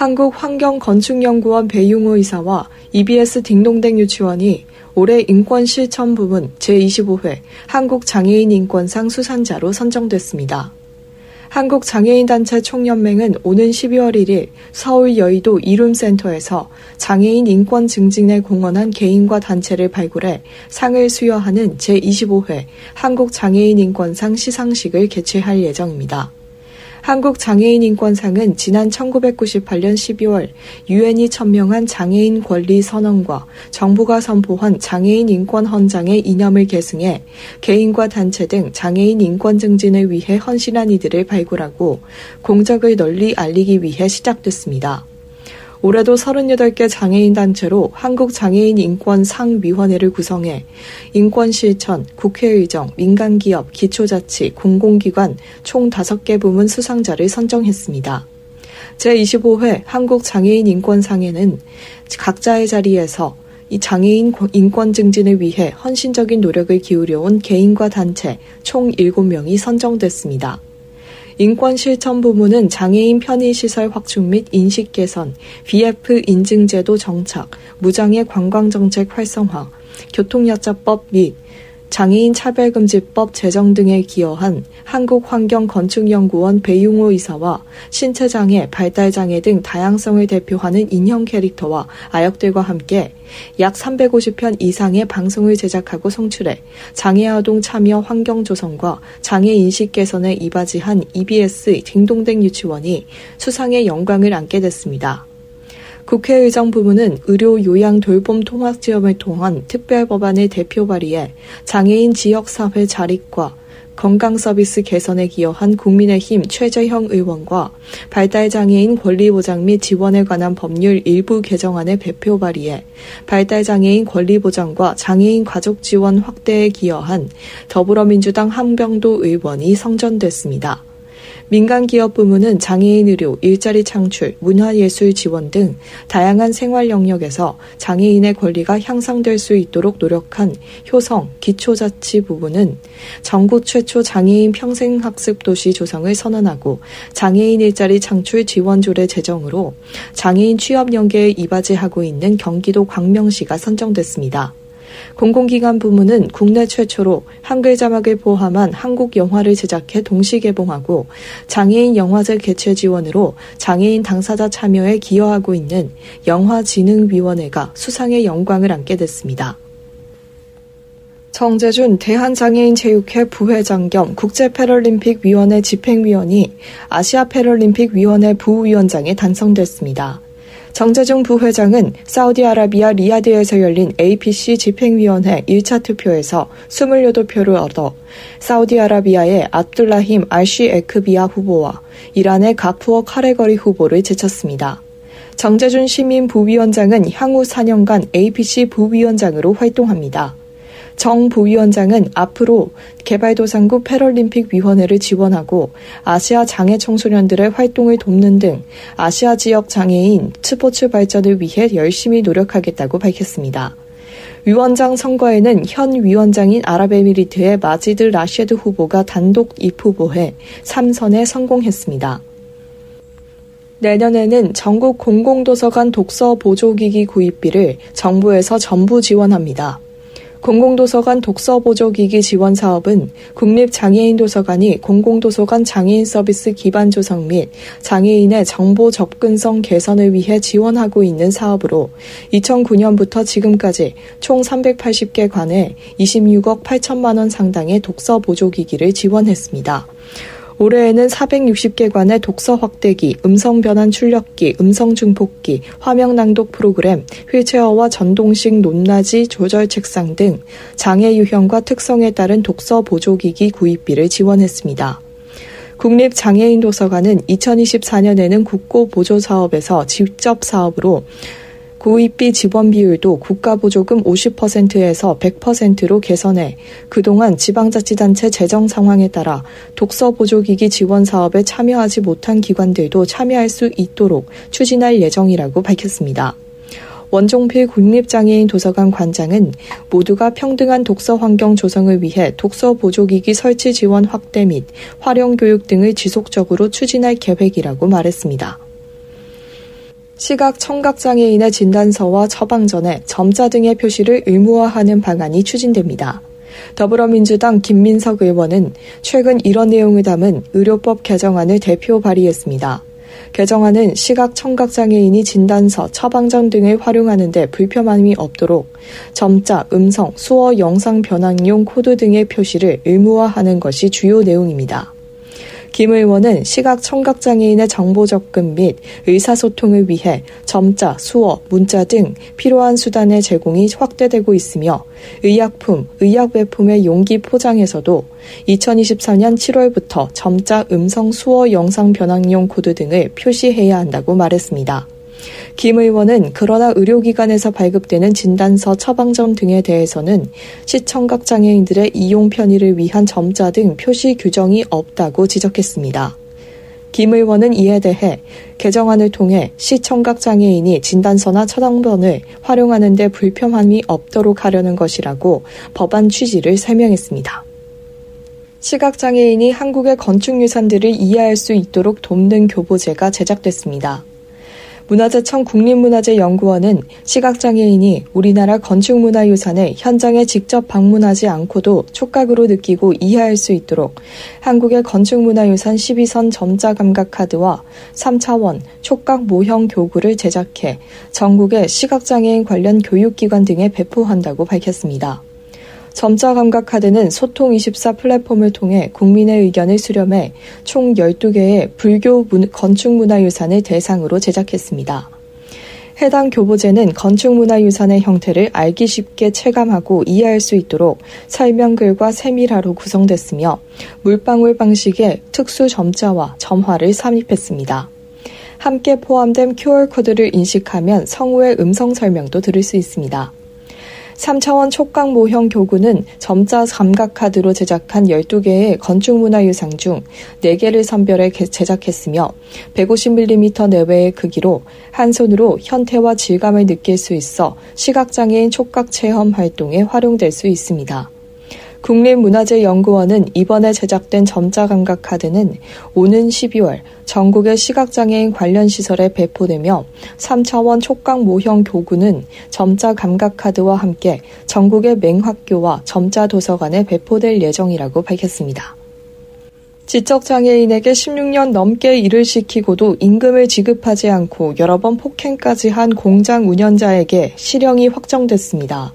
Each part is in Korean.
한국환경건축연구원 배용호 이사와 EBS 딩동댕 유치원이 올해 인권실천 부문 제25회 한국장애인 인권상 수상자로 선정됐습니다. 한국장애인단체 총연맹은 오는 12월 1일 서울 여의도 이룸센터에서 장애인 인권 증진에 공헌한 개인과 단체를 발굴해 상을 수여하는 제25회 한국장애인 인권상 시상식을 개최할 예정입니다. 한국장애인인권상은 지난 1998년 12월 유엔이 천명한 장애인 권리 선언과 정부가 선포한 장애인 인권 헌장의 이념을 계승해 개인과 단체 등 장애인 인권 증진을 위해 헌신한 이들을 발굴하고 공적을 널리 알리기 위해 시작됐습니다. 올해도 38개 장애인 단체로 한국장애인 인권상위원회를 구성해 인권실천, 국회의정, 민간기업, 기초자치, 공공기관 총 5개 부문 수상자를 선정했습니다. 제25회 한국장애인 인권상에는 각자의 자리에서 이 장애인 인권 증진을 위해 헌신적인 노력을 기울여온 개인과 단체 총 7명이 선정됐습니다. 인권실천 부문은 장애인 편의시설 확충 및 인식 개선, BF 인증제도 정착, 무장애 관광정책 활성화, 교통야자법 및 장애인 차별금지법 제정 등에 기여한 한국환경건축연구원 배용호 이사와 신체장애, 발달장애 등 다양성을 대표하는 인형 캐릭터와 아역들과 함께 약 350편 이상의 방송을 제작하고 송출해 장애아동 참여 환경 조성과 장애 인식 개선에 이바지한 EBS 딩동댕 유치원이 수상의 영광을 안게 됐습니다. 국회의정 부문은 의료 요양 돌봄 통합 지원을 통한 특별 법안을 대표 발의해 장애인 지역 사회 자립과 건강 서비스 개선에 기여한 국민의힘 최재형 의원과 발달장애인 권리보장 및 지원에 관한 법률 일부 개정안을 배표 발의해 발달장애인 권리보장과 장애인 가족 지원 확대에 기여한 더불어민주당 한병도 의원이 성전됐습니다. 민간 기업 부문은 장애인 의료, 일자리 창출, 문화예술 지원 등 다양한 생활 영역에서 장애인의 권리가 향상될 수 있도록 노력한 효성, 기초자치 부분은 전국 최초 장애인 평생학습 도시 조성을 선언하고 장애인 일자리 창출 지원 조례 제정으로 장애인 취업 연계에 이바지하고 있는 경기도 광명시가 선정됐습니다. 공공기관 부문은 국내 최초로 한글 자막을 포함한 한국 영화를 제작해 동시 개봉하고 장애인 영화제 개최 지원으로 장애인 당사자 참여에 기여하고 있는 영화진흥위원회가 수상의 영광을 안게 됐습니다. 정재준 대한장애인체육회 부회장 겸 국제패럴림픽위원회 집행위원이 아시아패럴림픽위원회 부위원장에 당선됐습니다. 정재중 부회장은 사우디아라비아 리야드에서 열린 APC 집행위원회 1차 투표에서 28표를 얻어 사우디아라비아의 아둘라힘 알시 에크비아 후보와 이란의 가푸어 카레거리 후보를 제쳤습니다. 정재준 신임 부위원장은 향후 4년간 APC 부위원장으로 활동합니다. 정 부위원장은 앞으로 개발도상국 패럴림픽 위원회를 지원하고 아시아 장애 청소년들의 활동을 돕는 등 아시아 지역 장애인 스포츠 발전을 위해 열심히 노력하겠다고 밝혔습니다. 위원장 선거에는 현 위원장인 아랍에미리트의 마지드 라셰드 후보가 단독 입후보해 3선에 성공했습니다. 내년에는 전국 공공도서관 독서 보조기기 구입비를 정부에서 전부 지원합니다. 공공도서관 독서보조기기 지원 사업은 국립장애인도서관이 공공도서관 장애인 서비스 기반 조성 및 장애인의 정보 접근성 개선을 위해 지원하고 있는 사업으로 2009년부터 지금까지 총 380개 관에 26억 8천만 원 상당의 독서보조기기를 지원했습니다. 올해에는 460개관의 독서 확대기, 음성 변환 출력기, 음성 증폭기, 화면 낭독 프로그램, 휠체어와 전동식 높낮이 조절 책상 등 장애 유형과 특성에 따른 독서 보조기기 구입비를 지원했습니다. 국립장애인 도서관은 2024년에는 국고 보조 사업에서 직접 사업으로 고입비 지원 비율도 국가보조금 50%에서 100%로 개선해 그동안 지방자치단체 재정 상황에 따라 독서 보조기기 지원 사업에 참여하지 못한 기관들도 참여할 수 있도록 추진할 예정이라고 밝혔습니다. 원종필 국립장애인 도서관 관장은 모두가 평등한 독서 환경 조성을 위해 독서 보조기기 설치 지원 확대 및 활용 교육 등을 지속적으로 추진할 계획이라고 말했습니다. 시각 청각장애인의 진단서와 처방전에 점자 등의 표시를 의무화하는 방안이 추진됩니다. 더불어민주당 김민석 의원은 최근 이런 내용을 담은 의료법 개정안을 대표 발의했습니다. 개정안은 시각 청각장애인이 진단서, 처방전 등을 활용하는데 불편함이 없도록 점자, 음성, 수어, 영상 변환용 코드 등의 표시를 의무화하는 것이 주요 내용입니다. 김 의원은 시각 청각장애인의 정보 접근 및 의사소통을 위해 점자, 수어, 문자 등 필요한 수단의 제공이 확대되고 있으며 의약품, 의약외품의 용기 포장에서도 2024년 7월부터 점자, 음성, 수어, 영상 변환용 코드 등을 표시해야 한다고 말했습니다. 김 의원은 그러나 의료기관에서 발급되는 진단서 처방전 등에 대해서는 시청각 장애인들의 이용 편의를 위한 점자 등 표시 규정이 없다고 지적했습니다. 김 의원은 이에 대해 개정안을 통해 시청각 장애인이 진단서나 처방전을 활용하는 데 불편함이 없도록 하려는 것이라고 법안 취지를 설명했습니다. 시각장애인이 한국의 건축유산들을 이해할 수 있도록 돕는 교보제가 제작됐습니다. 문화재청 국립문화재연구원은 시각장애인이 우리나라 건축문화유산을 현장에 직접 방문하지 않고도 촉각으로 느끼고 이해할 수 있도록 한국의 건축문화유산 12선 점자 감각 카드와 3차원 촉각 모형 교구를 제작해 전국의 시각장애인 관련 교육기관 등에 배포한다고 밝혔습니다. 점자 감각 카드는 소통 24 플랫폼을 통해 국민의 의견을 수렴해 총 12개의 불교 건축문화유산을 대상으로 제작했습니다. 해당 교보제는 건축문화유산의 형태를 알기 쉽게 체감하고 이해할 수 있도록 설명글과 세밀화로 구성됐으며 물방울 방식의 특수 점자와 점화를 삽입했습니다. 함께 포함된 QR코드를 인식하면 성우의 음성 설명도 들을 수 있습니다. 3차원 촉각 모형 교구는 점자 감각 카드로 제작한 12개의 건축문화유상 중 4개를 선별해 제작했으며 150mm 내외의 크기로 한 손으로 현태와 질감을 느낄 수 있어 시각장애인 촉각 체험 활동에 활용될 수 있습니다. 국립문화재연구원은 이번에 제작된 점자 감각 카드는 오는 12월 전국의 시각장애인 관련 시설에 배포되며 3차원 촉각 모형 교구는 점자 감각 카드와 함께 전국의 맹학교와 점자 도서관에 배포될 예정이라고 밝혔습니다. 지적장애인에게 16년 넘게 일을 시키고도 임금을 지급하지 않고 여러 번 폭행까지 한 공장 운영자에게 실형이 확정됐습니다.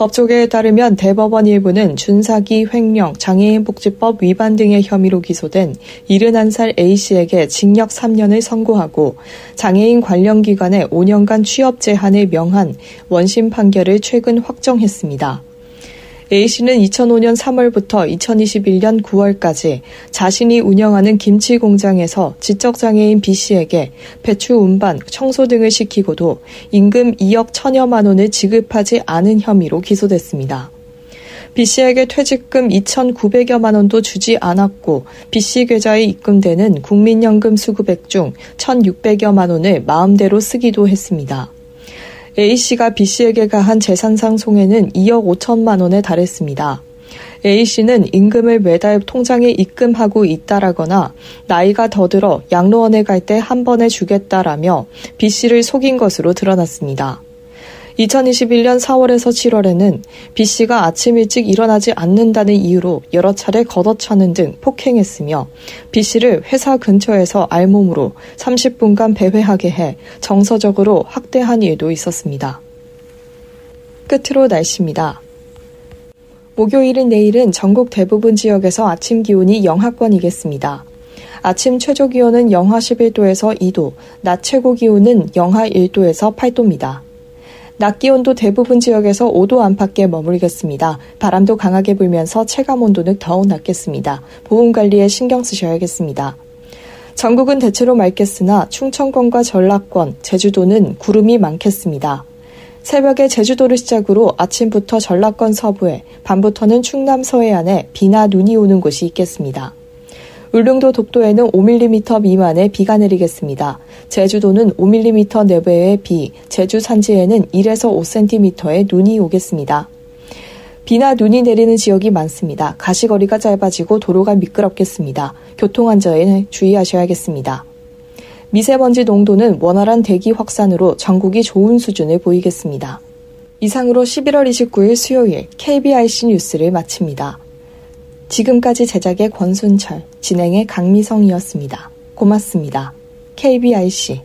법조계에 따르면 대법원 일부는 준사기 횡령, 장애인복지법 위반 등의 혐의로 기소된 71살 A씨에게 징역 3년을 선고하고 장애인 관련 기관에 5년간 취업 제한을 명한 원심 판결을 최근 확정했습니다. A씨는 2005년 3월부터 2021년 9월까지 자신이 운영하는 김치 공장에서 지적장애인 B씨에게 배추 운반, 청소 등을 시키고도 임금 2억 천여만 원을 지급하지 않은 혐의로 기소됐습니다. B씨에게 퇴직금 2,900여만 원도 주지 않았고 B씨 계좌에 입금되는 국민연금 수급액 중 1,600여만 원을 마음대로 쓰기도 했습니다. A씨가 B씨에게 가한 재산상 송해는 2억 5천만 원에 달했습니다. A씨는 임금을 매달 통장에 입금하고 있다라거나 나이가 더 들어 양로원에 갈 때 한 번에 주겠다라며 B씨를 속인 것으로 드러났습니다. 2021년 4월에서 7월에는 B씨가 아침 일찍 일어나지 않는다는 이유로 여러 차례 걷어차는 등 폭행했으며 B씨를 회사 근처에서 알몸으로 30분간 배회하게 해 정서적으로 학대한 일도 있었습니다. 끝으로 날씨입니다. 목요일인 내일은 전국 대부분 지역에서 아침 기온이 영하권이겠습니다. 아침 최저 기온은 영하 11도에서 2도, 낮 최고 기온은 영하 1도에서 8도입니다. 낮 기온도 대부분 지역에서 5도 안팎에 머물겠습니다. 바람도 강하게 불면서 체감 온도는 더욱 낮겠습니다. 보온 관리에 신경 쓰셔야겠습니다. 전국은 대체로 맑겠으나 충청권과 전라권, 제주도는 구름이 많겠습니다. 새벽에 제주도를 시작으로 아침부터 전라권 서부에, 밤부터는 충남 서해안에 비나 눈이 오는 곳이 있겠습니다. 울릉도 독도에는 5mm 미만의 비가 내리겠습니다. 제주도는 5mm 내외의 비, 제주 산지에는 1에서 5cm의 눈이 오겠습니다. 비나 눈이 내리는 지역이 많습니다. 가시거리가 짧아지고 도로가 미끄럽겠습니다. 교통안전에 주의하셔야겠습니다. 미세먼지 농도는 원활한 대기 확산으로 전국이 좋은 수준을 보이겠습니다. 이상으로 11월 29일 수요일 KBIC 뉴스를 마칩니다. 지금까지 제작의 권순철, 진행의 강미성이었습니다. 고맙습니다. KBIC